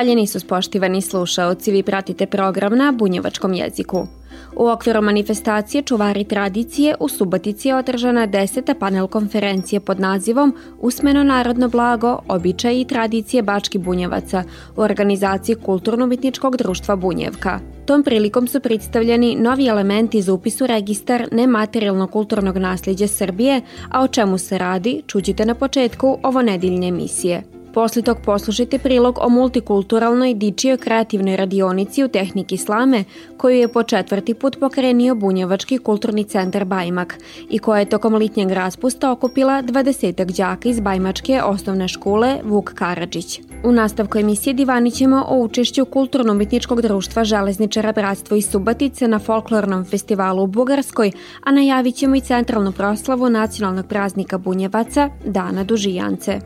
Hvaljeni su spoštivani slušaoci, vi pratite program na bunjevačkom jeziku. U okviru manifestacije Čuvari tradicije u Subotici je održana deseta panel konferencije pod nazivom Usmeno narodno blago, običaji i tradicije Bački bunjevaca u organizaciji Kulturno-umetničkog društva Bunjevka. Tom prilikom su predstavljeni novi elementi za upis u registar nematerijalnog kulturnog nasljeđa Srbije, a o čemu se radi, čuđite na početku ovo nedeljne emisije. Posle tog poslušajte prilog o multikulturalnoj dičijoj kreativnoj radionici u tehniki slame koju je po četvrti put pokrenio Bunjevački kulturni centar Bajmak i koja je tokom litnjeg raspusta okupila 20 đaka iz Bajmačke osnovne škole Vuk Karadžić. U nastavku emisije divani ćemo o učešću Kulturno-umetničkog društva Železničara Bratstvo i Subatice na folklornom festivalu u Bugarskoj, a najavit ćemo i centralnu proslavu nacionalnog praznika Bunjevaca, Dana Dužijance.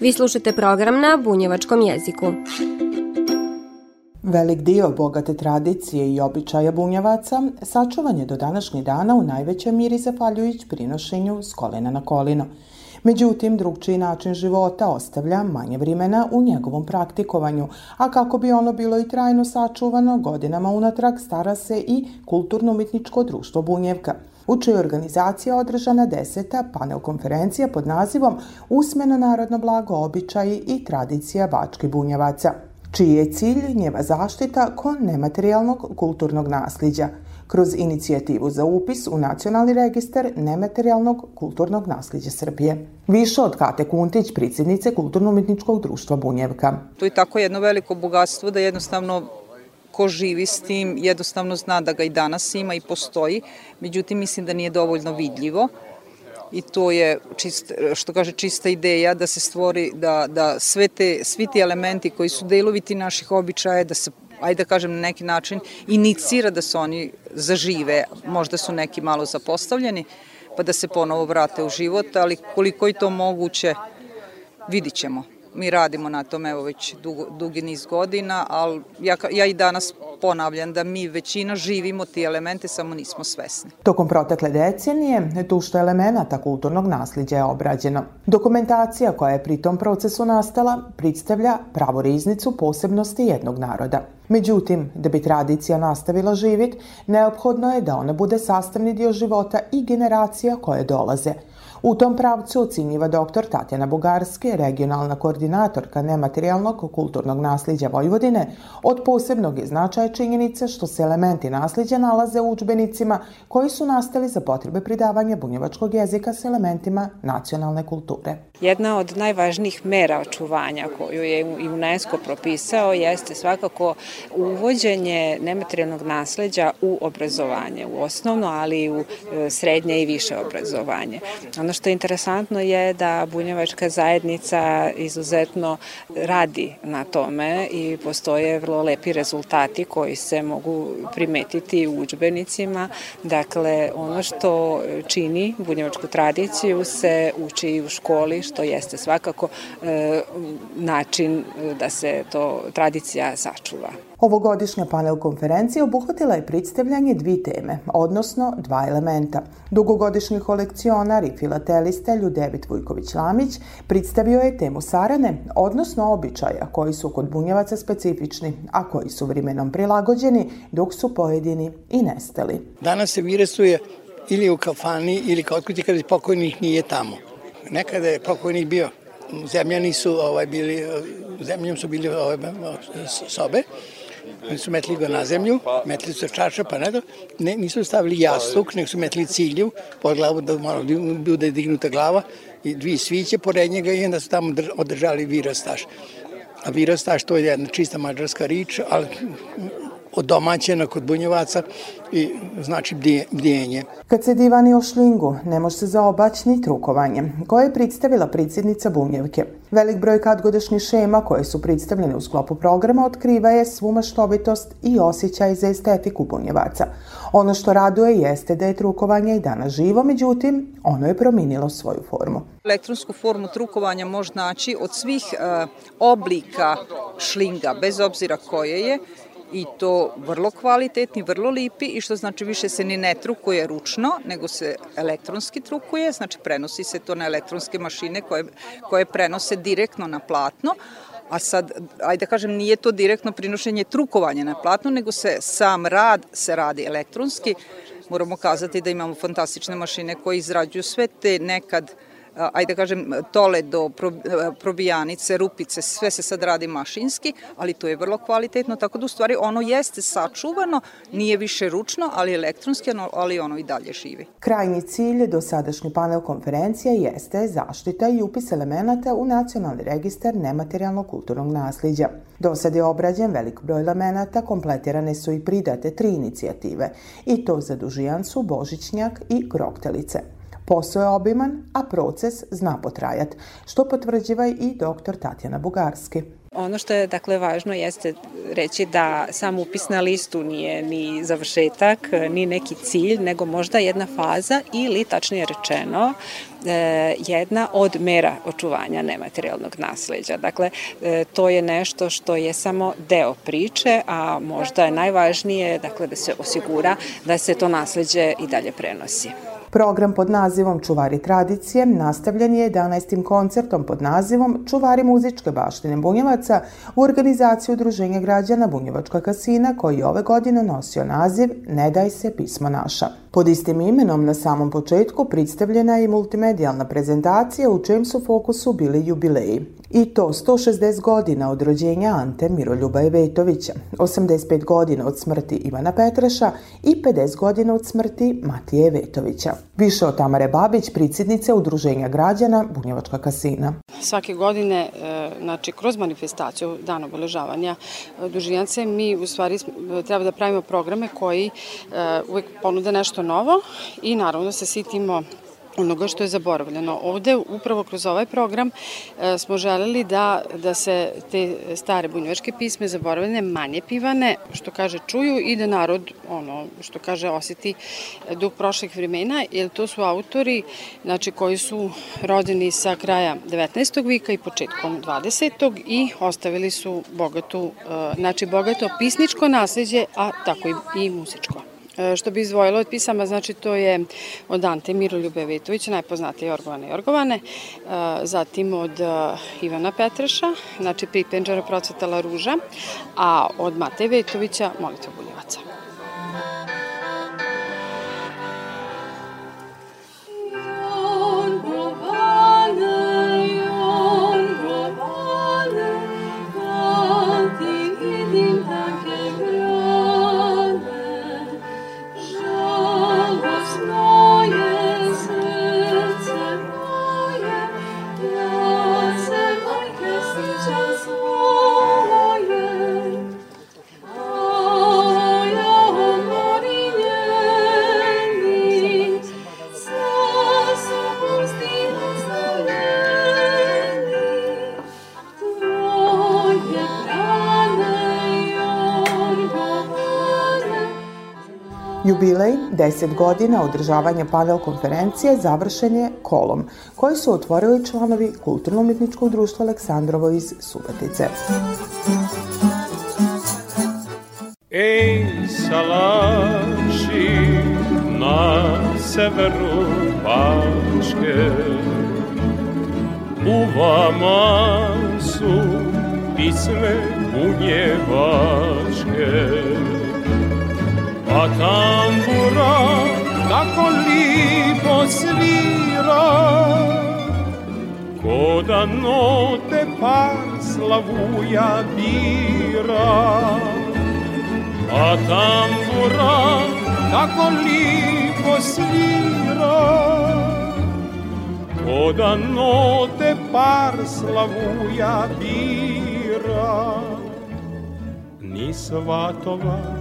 Vi slušate program na bunjevačkom jeziku. Velik dio bogate tradicije i običaja bunjevaca sačuvan je do današnjih dana u najvećoj miri zahvaljujući prinošenju s kolena na kolino. Međutim, drugčiji način života ostavlja manje vrimena u njegovom praktikovanju, a kako bi ono bilo i trajno sačuvano, godinama unatrag stara se i Kulturno-umetničko društvo Bunjevka – u čoj organizacija održana deseta panel konferencija pod nazivom Usmeno narodno blago običaji i tradicija Bački bunjevaca, čiji je cilj njeva zaštita kon nematerijalnog kulturnog nasljeđa kroz inicijativu za upis u Nacionalni registar nematerijalnog kulturnog nasljeđa Srbije. Više od Kate Kuntić, predsjednice Kulturno-umetničkog društva Bunjevka. To je tako jedno veliko bogatstvo da jednostavno ko živi s tim jednostavno zna da ga i danas ima i postoji, međutim mislim da nije dovoljno vidljivo i to je čist, što kaže čista ideja da se stvori da, da sve te, svi ti elementi koji su deloviti naših običaja da se ajde da kažem na neki način inicira da se oni zažive, možda su neki malo zapostavljeni, pa da se ponovo vrate u život, ali koliko je to moguće vidit ćemo. Mi radimo na tome evo već dugo, dugi niz godina, ali ja, ja i danas ponavljam da mi većina živimo ti elemente, samo nismo svesni. Tokom protekle decenije, tušto elemenata kulturnog nasljeđa je obrađeno. Dokumentacija koja je pri tom procesu nastala predstavlja pravo riznicu posebnosti jednog naroda. Međutim, da bi tradicija nastavila živit, neophodno je da ona bude sastavni dio života i generacija koje dolaze – U tom pravcu ocinjiva dr. Tatjana Bugarski, regionalna koordinatorka nematerijalnog kulturnog nasljeđa Vojvodine, od posebnog je značaja činjenice što se elementi nasljeđa nalaze u učbenicima koji su nastali za potrebe pridavanja bunjevačkog jezika s elementima nacionalne kulture. Jedna od najvažnijih mera očuvanja koju je UNESCO propisao jeste svakako uvođenje nematerijalnog nasleđa u obrazovanje, u osnovno, ali i u e, srednje i više obrazovanje. Ono što je interesantno je da bunjevačka zajednica izuzetno radi na tome i postoje vrlo lepi rezultati koji se mogu primetiti u učbenicima. Dakle, ono što čini bunjevačku tradiciju se uči i u školi, što jeste svakako e, način da se to tradicija sačuva. Ovogodišnja panel konferencija obuhvatila je predstavljanje dvi teme, odnosno dva elementa. Dugogodišnji kolekcionar i filatelista Ljudevit Vujković-Lamić predstavio je temu sarane, odnosno običaja koji su kod bunjevaca specifični, a koji su vremenom prilagođeni dok su pojedini i nestali. Danas se viresuje ili u kafani ili kod kuti kada pokojnih nije tamo. Nekada je pokojnih bio zemljani su ovaj bili zemljom su bili ovaj, sobe Oni su metli ga na zemlju, metli su čaša, pa ne, ne nisu stavili jastuk, nego su metli cilju pod glavu da malo bude dignuta glava i dvi sviće pored njega i onda su tamo održali virastaš. A virastaš to je jedna čista mađarska rič, ali domaćena kod bunjevaca i znači bdijenje. Kad se divani o šlingu, ne može se zaobać ni trukovanje, koje je predstavila predsjednica Bunjevke. Velik broj kadgodišnjih šema koje su predstavljene u sklopu programa otkriva je svu maštovitost i osjećaj za estetiku bunjevaca. Ono što raduje jeste da je trukovanje i danas živo, međutim, ono je prominilo svoju formu. Elektronsku formu trukovanja može naći od svih uh, oblika šlinga, bez obzira koje je, i to vrlo kvalitetni, vrlo lipi i što znači više se ni ne trukuje ručno, nego se elektronski trukuje, znači prenosi se to na elektronske mašine koje, koje prenose direktno na platno, a sad, ajde da kažem, nije to direktno prinošenje trukovanja na platno, nego se sam rad se radi elektronski. Moramo kazati da imamo fantastične mašine koje izrađuju sve te nekad uh, ajde da kažem, tole do probijanice, rupice, sve se sad radi mašinski, ali to je vrlo kvalitetno, tako da u stvari ono jeste sačuvano, nije više ručno, ali elektronski, ali ono i dalje živi. Krajnji cilj do sadašnji panel konferencije jeste zaštita i upis elemenata u Nacionalni registar nematerijalnog kulturnog nasljeđa. Do sad je obrađen velik broj elemenata, kompletirane su i pridate tri inicijative, i to za Dužijancu, Božićnjak i Kroktelice. Posao je obiman, a proces zna potrajati, što potvrđiva i doktor Tatjana Bugarski. Ono što je dakle važno jeste reći da sam upis na listu nije ni završetak, ni neki cilj, nego možda jedna faza ili tačnije rečeno e, jedna od mera očuvanja nematerijalnog nasleđa. Dakle, e, to je nešto što je samo deo priče, a možda je najvažnije dakle, da se osigura da se to nasleđe i dalje prenosi. Program pod nazivom Čuvari tradicije nastavljen je 11. koncertom pod nazivom Čuvari muzičke baštine Bunjevaca u organizaciji Udruženja građana Bunjevačka kasina koji je ove godine nosio naziv Ne daj se pismo naša. Pod istim imenom na samom početku predstavljena je multimedijalna prezentacija u čijem su fokusu bili jubileji. I to 160 godina od rođenja Ante Miroljuba Evetovića, 85 godina od smrti Ivana Petraša i 50 godina od smrti Matije Evetovića. Više od Tamare Babić, predsjednice Udruženja građana Bunjevačka kasina. Svake godine, e, znači, kroz manifestaciju dan obeležavanja e, dužijance, mi u stvari e, treba da pravimo programe koji uvek ponude nešto novo i naravno se sitimo onoga što je zaboravljeno. Ovde upravo kroz ovaj program e, smo želeli da, da se te stare bunjevačke pisme zaboravljene manje pivane, što kaže čuju i da narod, ono, što kaže oseti duh prošlih vremena, jer to su autori znači, koji su rodeni sa kraja 19. vika i početkom 20. i ostavili su bogatu, e, znači bogato pisničko nasledđe, a tako i, i muzičko. E, što bi izvojilo od pisama, znači to je od Ante Miroljube Vitovića, najpoznatije Jorgovane Jorgovane, e, zatim od e, Ivana Petreša, znači Pripenđara procvetala ruža, a od Mateje Vetovića Molitva Buljevaca. 10 godina održavanja panel konferencije završen je kolom, koji su otvorili članovi Kulturno-umjetničkog društva Aleksandrovo iz Subotice. Ej, salaši na severu Bačke, u vama su pisme bunjevačke. A tambura tako lipo svira. Ko da note par slavuja bira. A tambura tako lipo svira. Ko da note par slavuja bira. Ni svatova,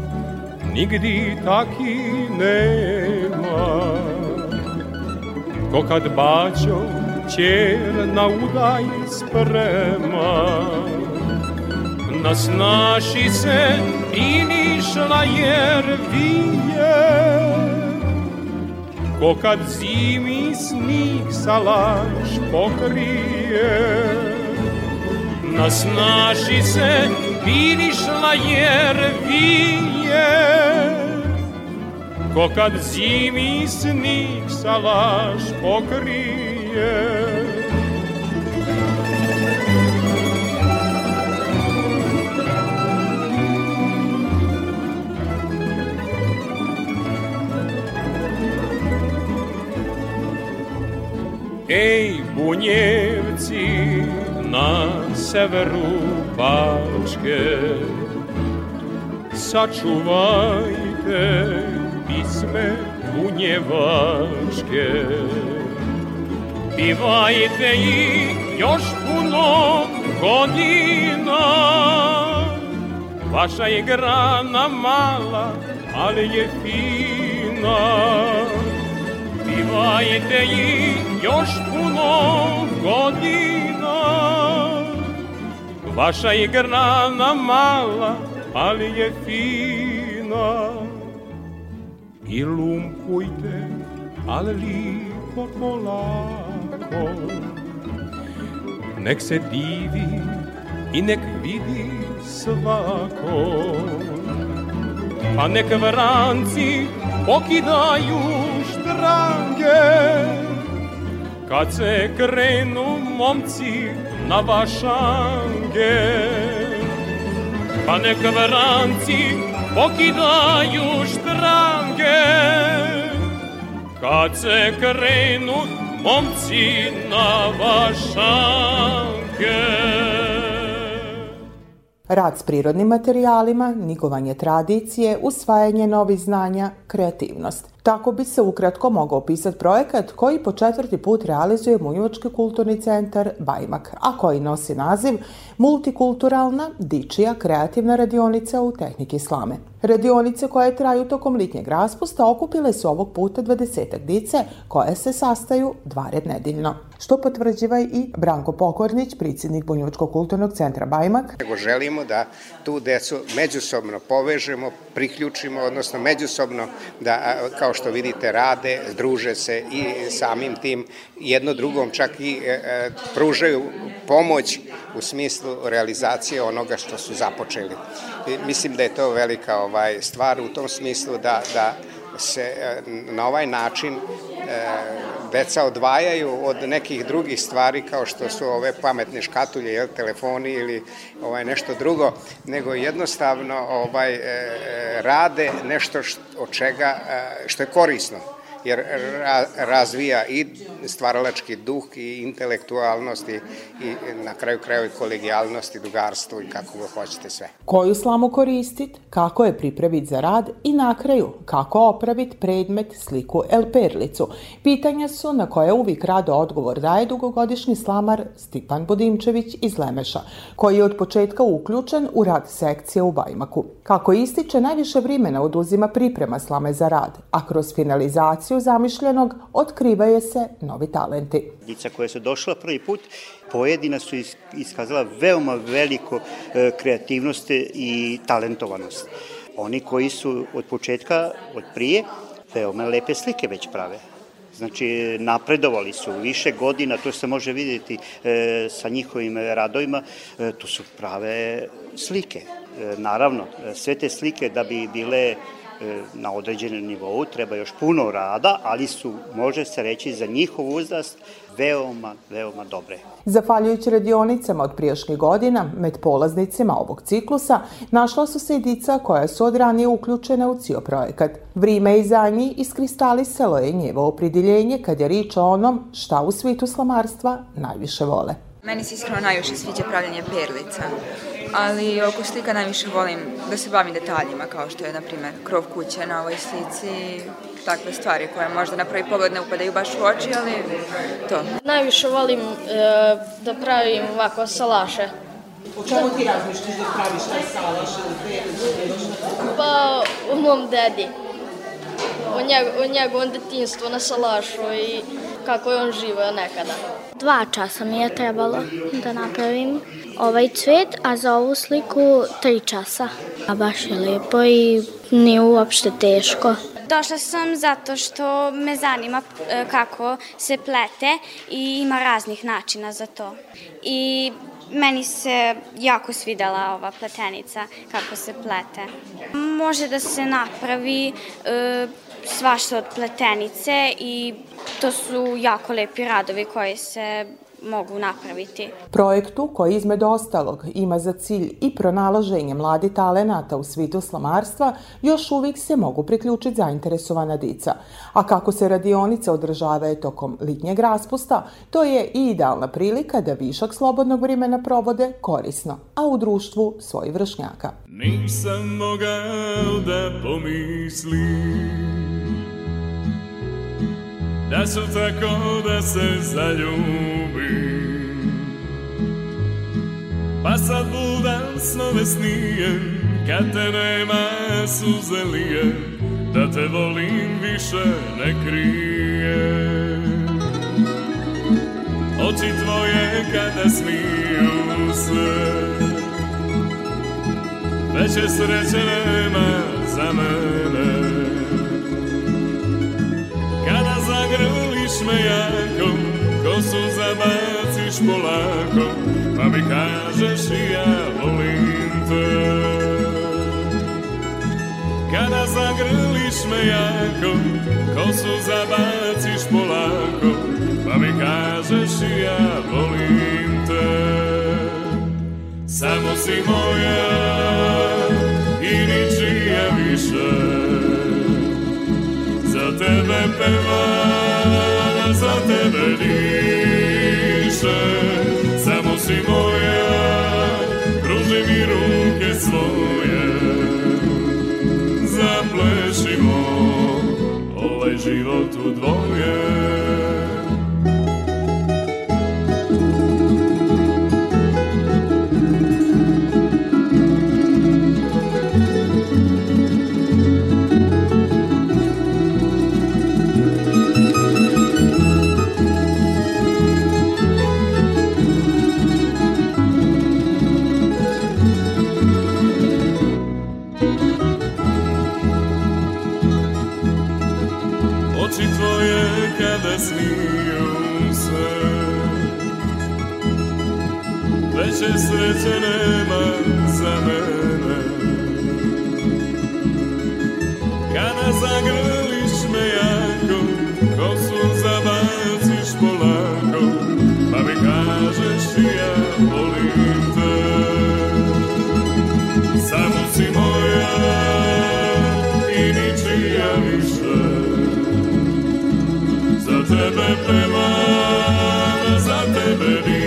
nigdi taki nema. Ko kad baćo čer na udaj sprema, nasnaši se i nišla jer vije, ko kad zimi snig salaš pokrije. Nasnaši se vinišla jer vije, ko kad zimi snig salaš pokrije. Ej, bunjevci na severu Bačke, sačuvajte pisme bunjevačke. Pivajte ih još puno godina, vaša je grana mala, ali je fina. Pivajte ih još puno godina Vaša je grana mala, ali je fina. I lumpujte, ali lipo polako. Nek se divi i nek vidi svako. Pa nek vranci pokidaju štrange. Kad se krenu momci na vašange Pa nek vranci pokidaju štrange. Kad se krenu momci na vašange Rad s prirodnim materijalima, nigovanje tradicije, usvajanje novih znanja, kreativnost. Tako bi se ukratko mogao opisati projekat koji po četvrti put realizuje Munjevački kulturni centar Bajmak, a koji nosi naziv Multikulturalna, dičija, kreativna radionica u tehniki slame. Radionice koje traju tokom litnjeg raspusta okupile su ovog puta 20 dice koje se sastaju dvared nedeljno. Što potvrđiva i Branko Pokornić, predsjednik Bunjevačkog kulturnog centra Bajmak. Nego želimo da tu decu međusobno povežemo, priključimo, odnosno međusobno da, kao što vidite, rade, druže se i samim tim jedno drugom čak i e, e, pružaju pomoć u smislu realizacije onoga što su započeli. Mislim da je to velika ovaj stvar u tom smislu da, da se e, na ovaj način e, deca odvajaju od nekih drugih stvari kao što su ove pametne škatulje, jel, telefoni ili ovaj nešto drugo, nego jednostavno ovaj e, rade nešto što, od čega što je korisno jer ra, razvija i stvaralački duh i intelektualnost i, i na kraju kraju i kolegijalnost i dugarstvo i kako god hoćete sve. Koju slamu koristit, kako je pripraviti za rad i na kraju kako opraviti predmet, sliku el perlicu. Pitanja su na koje uvijek rado odgovor daje dugogodišnji slamar Stipan Budimčević iz Lemeša, koji je od početka uključen u rad sekcije u Bajmaku. Kako ističe, najviše vrimena oduzima priprema slame za rad, a kroz finalizaciju realizaciju zamišljenog otkrivaju se novi talenti. Dica koja su došla prvi put, pojedina su iskazala veoma veliko e, kreativnost i talentovanost. Oni koji su od početka, od prije, veoma lepe slike već prave. Znači, napredovali su više godina, to se može vidjeti e, sa njihovim radovima, e, to su prave slike. E, naravno, sve te slike da bi bile E, na određenom nivou, treba još puno rada, ali su, može se reći, za njihov uzrast veoma, veoma dobre. Zafaljujući radionicama od prijašnjih godina, med polaznicima ovog ciklusa, našla su se i dica koja su od ranije uključena u cio projekat. Vrime i za njih iskristalisalo je njevo opridiljenje kad je rič o onom šta u svitu slamarstva najviše vole. Meni se iskreno najviše sviđa pravljanje perlica ali oko slika najviše volim da se bavim detaljima, kao što je, na primjer, krov kuće na ovoj slici, takve stvari koje možda na prvi pogled ne upadaju baš u oči, ali to. Najviše volim e, da pravim ovako salaše O čemu ti razmišljaš da praviš taj salaš ili Pa, o mom dedi. O, njeg, o njegovom detinstvu na salašu i kako je on živeo nekada. Dva časa mi je trebalo da napravim ovaj cvet, a za ovu sliku tri časa. A baš je lepo i nije uopšte teško. Došla sam zato što me zanima e, kako se plete i ima raznih načina za to. I meni se jako svidela ova pletenica kako se plete. Može da se napravi e, svašta od pletenice i to su jako lepi radovi koji se mogu napraviti. Projektu koji između ostalog ima za cilj i pronalaženje mladi talenata u svitu slamarstva, još uvijek se mogu priključiti zainteresovana dica. A kako se radionice održavaju tokom litnjeg raspusta, to je i idealna prilika da višak slobodnog vremena provode korisno, a u društvu svojih vršnjaka. Nisam mogao da pomislim da su tako da se zaljubim. Pa sad budan snove snijem kad te nema suze lije Da te volim više ne krijem Oči tvoje kada smiju se Veće sreće nema za mene zagrliš me jako, kosu zabaciš polako, pa mi kažeš i ja volim te. Kada zagrliš me jako, kosu zabaciš polako, pa mi kažeš i ja volim te. Samo si moja i ničija više, tebe peva, za tebe diše, samo si moja, pruži mi ruke svoje, zaplešimo ovaj život u dvoje. Veće sreće nema za mene Kada zagrliš me jako, kosu zabaciš polako Pa mi kažeš i ja volim te Samo si moja i ničija više Za tebe pevam, za tebe si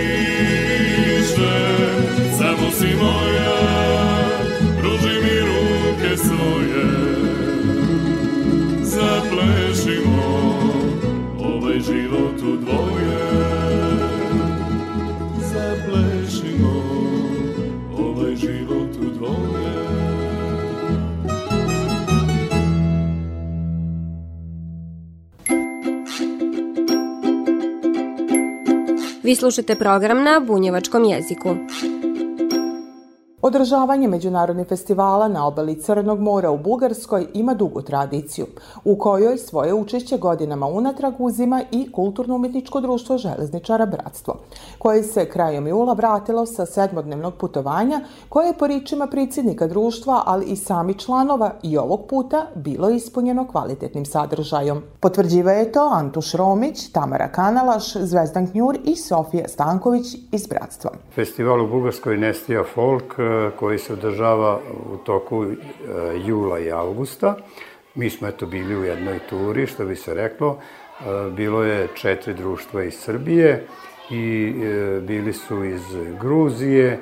svoje, zaplešimo ovaj život u dvoje. Zaplešimo ovaj život u dvoje. Vi slušate program na bunjevačkom jeziku. Održavanje međunarodnih festivala na obali Crnog mora u Bugarskoj ima dugu tradiciju, u kojoj svoje učešće godinama unatrag uzima i Kulturno-umetničko društvo Železničara Bratstvo, koje se krajem jula vratilo sa sedmodnevnog putovanja, koje je po ričima predsjednika društva, ali i sami članova i ovog puta bilo ispunjeno kvalitetnim sadržajom. Potvrđiva je to Antuš Romić, Tamara Kanalaš, Zvezdan Knjur i Sofija Stanković iz Bratstva. Festival u Bugarskoj Nestija Folk koji se održava u toku e, jula i augusta. Mi smo eto bili u jednoj turi, što bi se reklo. E, bilo je četiri društva iz Srbije i bili su iz Gruzije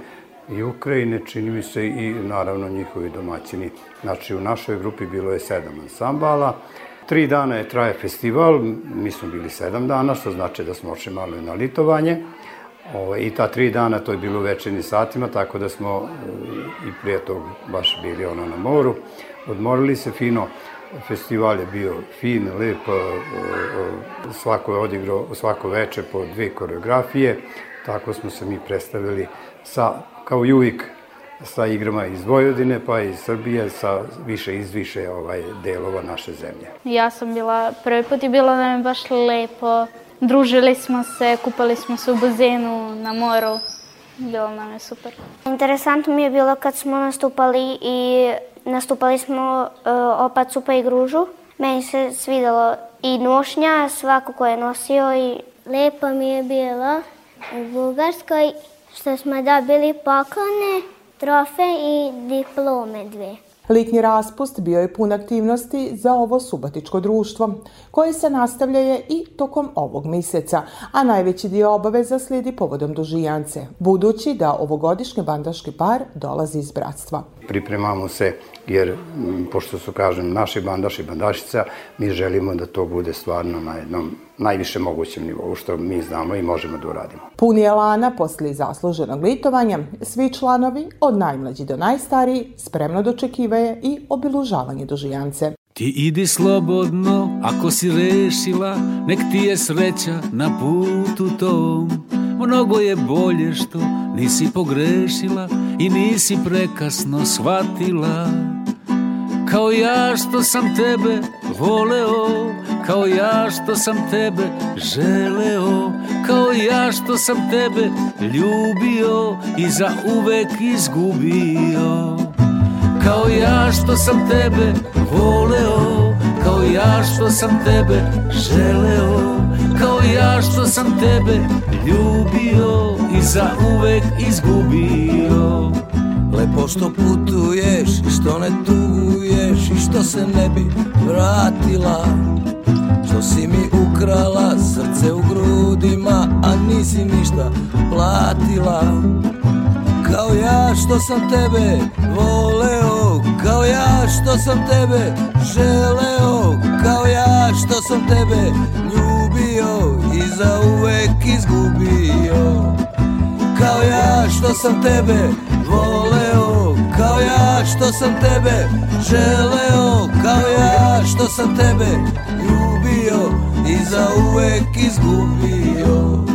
i Ukrajine, čini mi se, i naravno njihovi domaćini. Znači, u našoj grupi bilo je sedam ansambala. Tri dana je traje festival, mi smo bili sedam dana, što znači da smo ošli malo na litovanje Ovaj, I ta tri dana to je bilo u večernim satima, tako da smo i prije tog baš bili ono na moru. Odmorili se fino, festival je bio fin, lep, svako je odigrao svako veče po dve koreografije, tako smo se mi predstavili sa, kao i uvijek, sa igrama iz Vojvodine pa iz Srbije sa više izviše ovaj delova naše zemlje. Ja sam bila, prvi put je bilo nam je baš lepo. Družili smo se, kupali smo se u bazenu, na moru. Bilo nam je super. Interesantno mi je bilo kad smo nastupali i nastupali smo uh, opat supa i gružu. Meni se svidelo i nošnja, svako ko je nosio i lepo mi je bilo u Bugarskoj što smo dobili poklone trofe i diplome dve. Litnji raspust bio je pun aktivnosti za ovo subatičko društvo, koje se nastavljaje i tokom ovog meseca, a najveći dio obaveza slijedi povodom dužijance, budući da ovogodišnji bandaški par dolazi iz bratstva. Pripremamo se jer, pošto su, kažem, naši bandaši i bandašica, mi želimo da to bude stvarno na jednom najviše mogućem nivou, što mi znamo i možemo da uradimo. Puni elana posle zasluženog litovanja, svi članovi, od najmlađi do najstariji, spremno dočekivaje i obilužavanje dužijance. Ti idi slobodno, ako si rešila, nek ti je sreća na putu tom. Mnogo je bolje što nisi pogrešila i nisi prekasno shvatila. Kao ja što sam tebe voleo, kao ja što sam tebe želeo, kao ja što sam tebe ljubio i za uvek izgubio. Kao ja što sam tebe voleo, kao ja što sam tebe želeo, kao ja što sam tebe ljubio i za uvek izgubio. Lepo što putuješ i što ne tuguješ i što se ne bi vratila. Što si mi ukrala srce u grudima, a nisi ništa platila. Kao ja što sam tebe voleo, kao ja što sam tebe želeo Kao ja što sam tebe ljubio i za uvek izgubio Kao ja što sam tebe voleo Kao ja što sam tebe želeo Kao ja što sam tebe ljubio I za uvek izgubio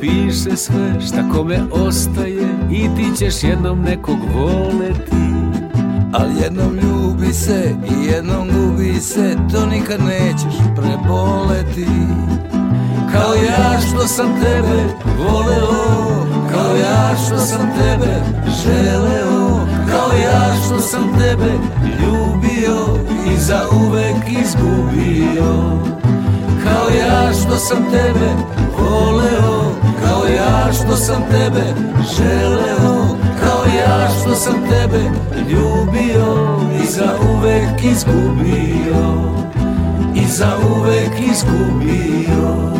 piše sve šta kome ostaje I ti ćeš jednom nekog voleti. Al jednom ljubi se i jednom gubi se To nikad nećeš preboleti. Kao ja što sam tebe voleo Kao ja što sam tebe želeo Kao ja što sam tebe ljubio I za uvek izgubio. Kao ja što sam tebe voleo Kao ja što sam tebe želeo Kao ja što sam tebe ljubio I za uvek izgubio I za uvek izgubio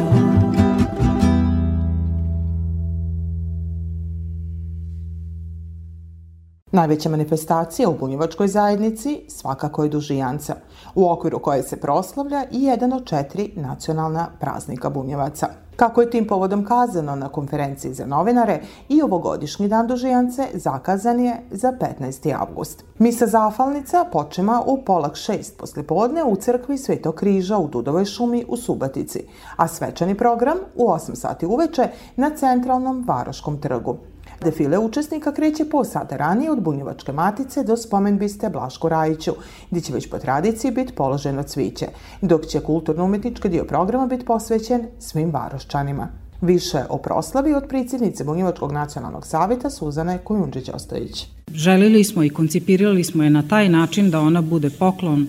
Najveća manifestacija u bunjevačkoj zajednici svakako je Dužijanca, u okviru koje se proslavlja i jedan od četiri nacionalna praznika bunjevaca. Kako je tim povodom kazano na konferenciji za novinare, i ovogodišnji dan Dužijance zakazan je za 15. avgust. Misa zafalnica počema u polak šest poslijepodne u crkvi Svetog križa u Dudovoj šumi u Subatici, a svečani program u 8 sati uveče na centralnom Varoškom trgu. Defile učesnika kreće po sata ranije od Bunjevačke matice do spomen biste Blašku Rajiću, gdje će već po tradiciji biti položeno cviće, dok će kulturno-umetnički dio programa biti posvećen svim varoščanima. Više o proslavi od predsjednice Bunjevačkog nacionalnog savjeta Suzane Kojundžić-Ostojić. Želili smo i koncipirali smo je na taj način da ona bude poklon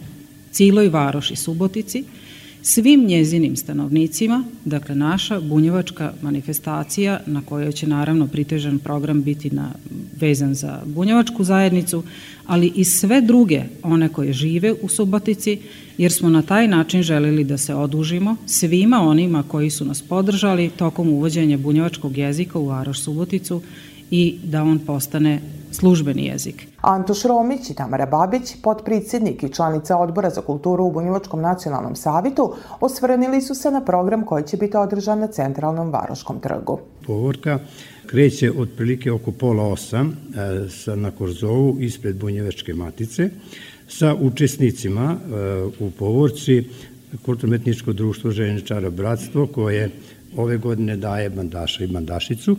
ciloj varoši Subotici, svim njezinim stanovnicima, dakle naša bunjevačka manifestacija na kojoj će naravno pritežan program biti na vezan za bunjevačku zajednicu, ali i sve druge, one koje žive u Subotici, jer smo na taj način želeli da se odužimo svima onima koji su nas podržali tokom uvođenja bunjevačkog jezika u Varoš Suboticu i da on postane službeni jezik. Antoš Romić i Tamara Babić, potpredsednik i članica Odbora za kulturu u Bunjevačkom nacionalnom savitu, osvrnili su se na program koji će biti održan na centralnom Varoškom trgu. Povorka kreće otprilike oko pola osam e, sa, na Korzovu ispred Bunjevačke matice sa učesnicima e, u Povorci kulturno-etničko društvo Željeničara Bratstvo koje ove godine daje bandaša i bandašicu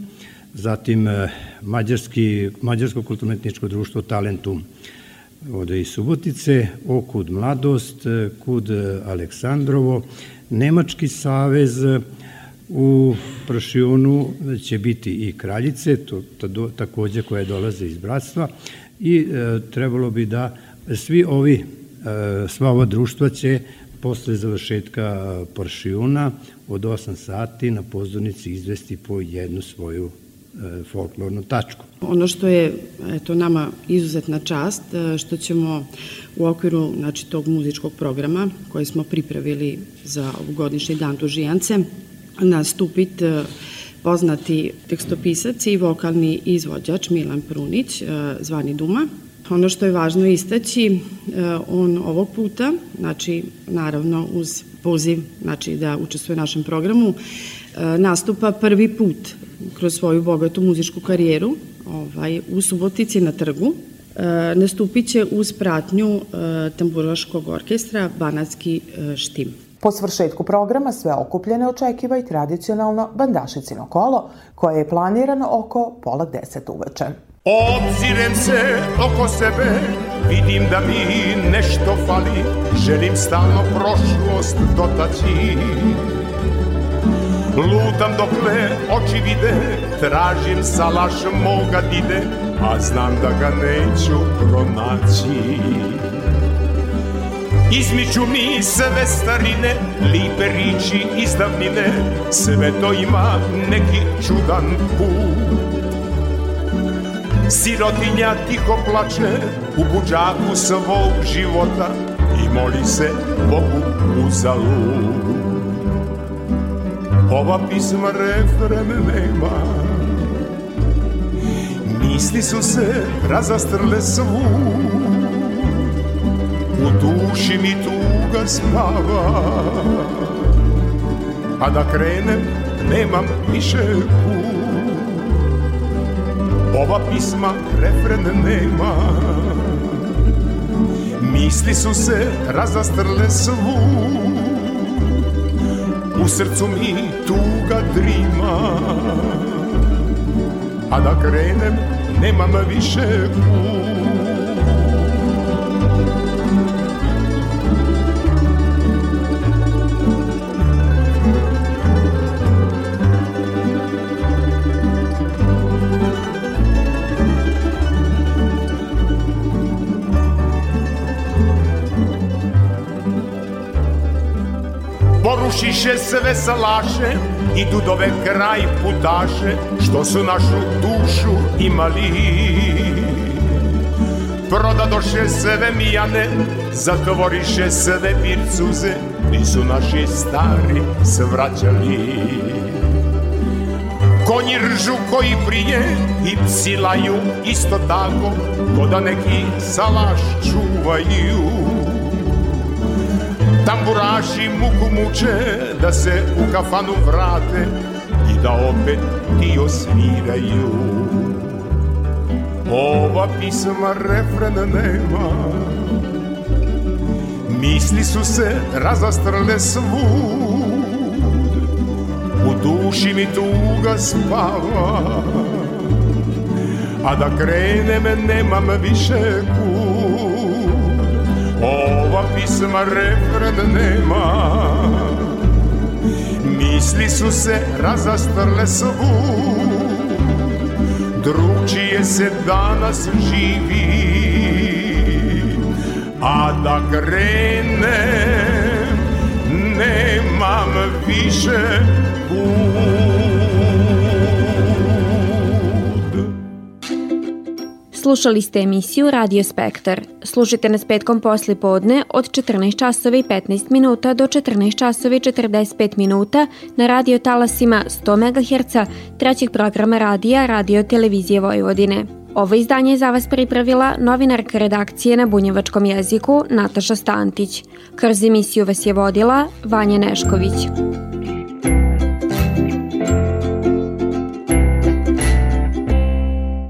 zatim e, Mađarski, Mađarsko kulturno-etničko društvo Talentum ovde iz Subotice, Okud Mladost, e, Kud Aleksandrovo, Nemački savez, u Prošionu će biti i kraljice, to, to takođe koje dolaze iz bratstva i e, trebalo bi da svi ovi, e, sva ova društva će posle završetka Poršijuna od 8 sati na pozornici izvesti po jednu svoju E, folklornu tačku. Ono što je eto, nama izuzetna čast, e, što ćemo u okviru znači, tog muzičkog programa koji smo pripravili za ovogodišnji dan Dužijance nastupiti e, poznati tekstopisac i vokalni izvođač Milan Prunić, zvani Duma. Ono što je važno istaći, on ovog puta, znači naravno uz poziv znači, da učestvuje u našem programu, nastupa prvi put kroz svoju bogatu muzičku karijeru ovaj, u Subotici na trgu. E, nastupit će uz pratnju e, tamburaškog orkestra Banatski e, štim. Po svršetku programa sve okupljene očekiva i tradicionalno bandašicino kolo, koje je planirano oko pola deset uveče. Obzirem se oko sebe, vidim da mi nešto fali, želim stalno prošlost dotaći. Lutam dokle oči vide, tražim salaš moga dide, a znam da ga neću pronaći. Izmiču mi sve starine, lipe riči iz davnine, sve to ima neki čudan put. Sirotinja tiho plače u buđaku svog života i moli se Bogu uzalud. Ova pisma refren nema. Misli su se razastrle svu. U duši mi tuga spava. A da krenem nemam više put. Ova pisma refren nema. Misli su se razastrle svu u srcu mi tuga drima. A da krenem nemam više put Porušiše sve salaše i dudove kraj putaše što su našu dušu imali. Prodadoše sve mijane, zatvoriše sve pircuze, nisu naši stari svraćali. Konji ržu koji prije i psi laju isto tako, ko da neki salaš čuvaju. Tamburaši muku muče da se u kafanu vrate i da opet ti osviraju. Ova pisma refrena nema, misli su se razastrle svud, u duši mi tuga spava, a da krenem nemam više kud. Ova pisma refren nema. Misli su se razastrle svud Drugčije se danas živi. A da krenem Nemam više put Slušali ste emisiju Radio Spektar. Slušajte nas petkom posli podne od 14 časova i 15 minuta do 14 časova i 45 minuta na radio talasima 100 MHz trećeg programa radija Radio Televizije Vojvodine. Ovo izdanje je za vas pripravila novinarka redakcije na bunjevačkom jeziku Nataša Stantić. Kroz emisiju vas je vodila Vanja Nešković.